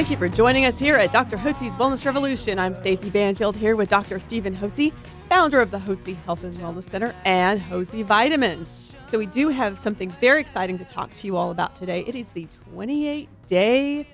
Thank you for joining us here at Dr. Hotze's Wellness Revolution. I'm Stacy Banfield here with Dr. Stephen Hotze, founder of the Hotze Health and Wellness Center and Hotze Vitamins. So we do have something very exciting to talk to you all about today. It is the 28 day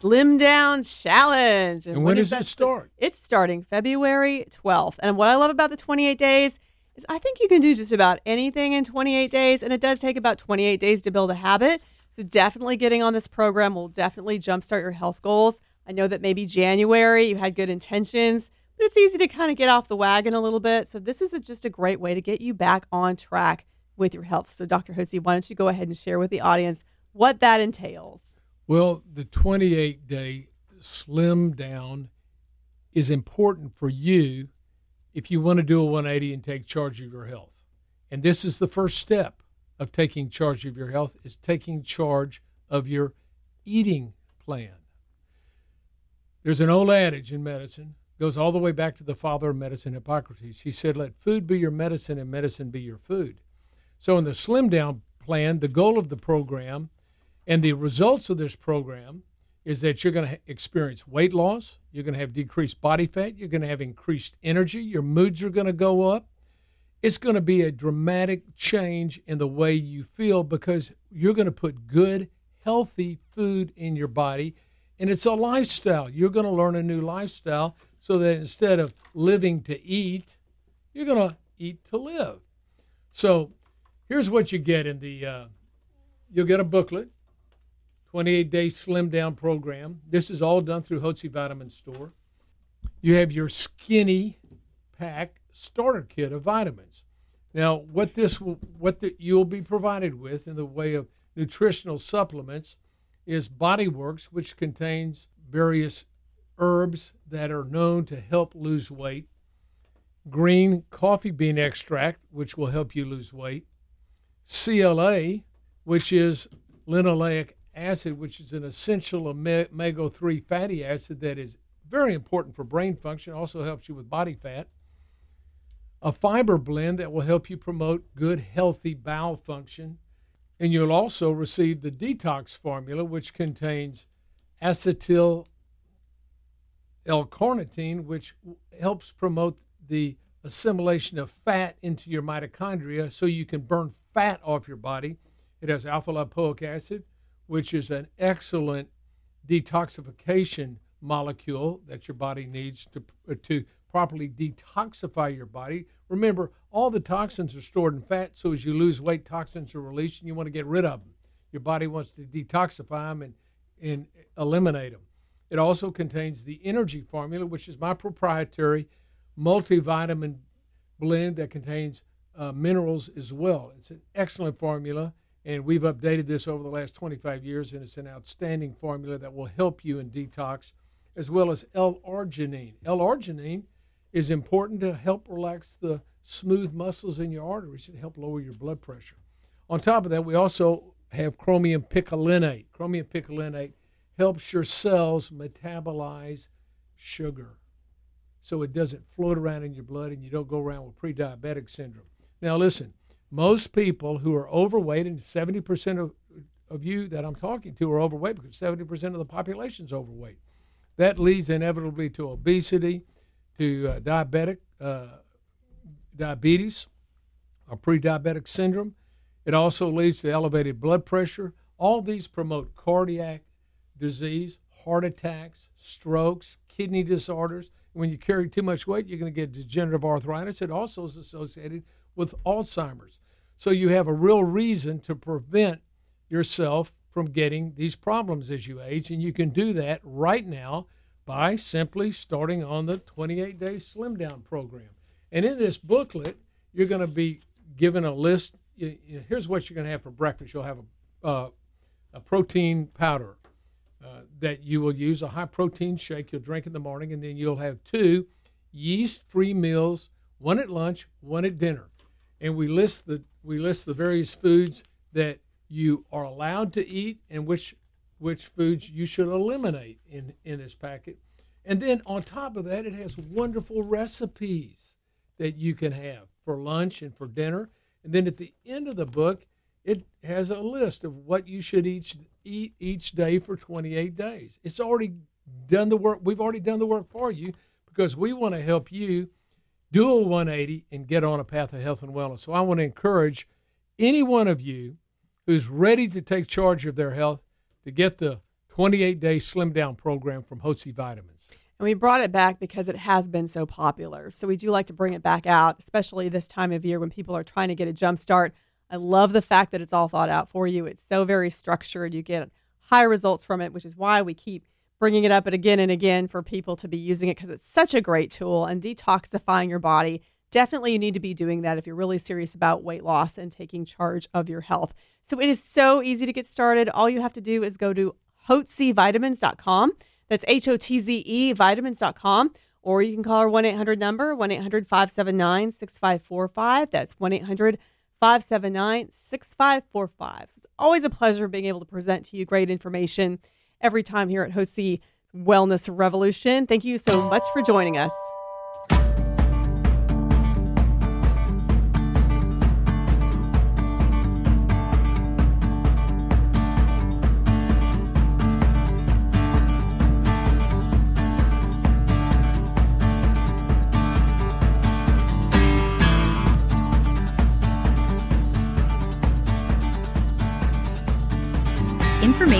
Slim Down Challenge. And when does it start? It's starting February 12th. And what I love about the 28 days is I think you can do just about anything in 28 days, and it does take about 28 days to build a habit. So definitely getting on this program will definitely jumpstart your health goals. I know that maybe January you had good intentions, but it's easy to kind of get off the wagon a little bit. So this is a, just a great way to get you back on track with your health. So Dr. Hotze, why don't you go ahead and share with the audience what that entails? Well, the 28 day slim down is important for you if you want to do a 180 and take charge of your health. And this is the first step of taking charge of your health is taking charge of your eating plan. There's an old adage in medicine, goes all the way back to the father of medicine, Hippocrates. He said, Let food be your medicine and medicine be your food. So, in the slim down plan, the goal of the program and the results of this program is that you're going to experience weight loss, you're going to have decreased body fat, you're going to have increased energy, your moods are going to go up, it's going to be a dramatic change in the way you feel because you're going to put good, healthy food in your body. And it's a lifestyle. You're going to learn a new lifestyle so that instead of living to eat, you're going to eat to live. So here's what you get in the uh, you'll get a booklet 28 day slim down program. This is all done through Hotze Vitamin Store. You have your skinny pack starter kit of vitamins. Now, what this will, what the, you'll be provided with in the way of nutritional supplements is Bodyworks, which contains various herbs that are known to help lose weight. Green coffee bean extract, which will help you lose weight. CLA, which is linoleic acid, which is an essential omega 3 fatty acid that is very important for brain function, also helps you with body fat a fiber blend that will help you promote good, healthy bowel function. And you'll also receive the detox formula, which contains acetyl L-carnitine, which helps promote the assimilation of fat into your mitochondria so you can burn fat off your body. It has alpha lipoic acid, which is an excellent detoxification molecule that your body needs to, to properly detoxify your body. Remember, all the toxins are stored in fat, so as you lose weight, toxins are released and you want to get rid of them. Your body wants to detoxify them and, and eliminate them. It also contains the energy formula, which is my proprietary multivitamin blend that contains uh, minerals as well. It's an excellent formula, and we've updated this over the last 25 years, and it's an outstanding formula that will help you in detox, as well as L-arginine. L-arginine is important to help relax the smooth muscles in your arteries and help lower your blood pressure. On top of that, we also have chromium picolinate. Chromium picolinate helps your cells metabolize sugar so it doesn't float around in your blood and you don't go around with pre-diabetic syndrome. Now listen, most people who are overweight and 70% of, of you that I'm talking to are overweight because 70% of the population is overweight. That leads inevitably to obesity, to uh, diabetic uh, diabetes or pre-diabetic syndrome. It also leads to elevated blood pressure. All these promote cardiac disease, heart attacks, strokes, kidney disorders. When you carry too much weight, you're going to get degenerative arthritis. It also is associated with Alzheimer's. So you have a real reason to prevent yourself from getting these problems as you age, and you can do that right now by simply starting on the 28 day slim down program. And in this booklet, you're going to be given a list. You, you here's what you're going to have for breakfast you'll have a, uh, a protein powder, uh, that you will use a high protein shake you'll drink in the morning, and then you'll have two yeast free meals, one at lunch, one at dinner. And we list the we list the various foods that you are allowed to eat and which which foods you should eliminate in, in this packet. And then on top of that, it has wonderful recipes that you can have for lunch and for dinner. And then at the end of the book, it has a list of what you should each eat each day for 28 days. It's already done the work. We've already done the work for you because we want to help you do a 180 and get on a path of health and wellness. So I want to encourage any one of you who's ready to take charge of their health to get the 28 day slim down program from Hotze Vitamins. And we brought it back because it has been so popular. So we do like to bring it back out, especially this time of year when people are trying to get a jump start. I love the fact that it's all thought out for you. It's so very structured. You get high results from it, which is why we keep bringing it up again and again for people to be using it because it's such a great tool and detoxifying your body. Definitely, you need to be doing that if you're really serious about weight loss and taking charge of your health. So, it is so easy to get started. All you have to do is go to hotzevitamins.com. That's H O T Z E vitamins.com. Or you can call our 1 800 number, 1 800 579 6545. That's 1 800 579 6545. It's always a pleasure being able to present to you great information every time here at Hotze Wellness Revolution. Thank you so much for joining us.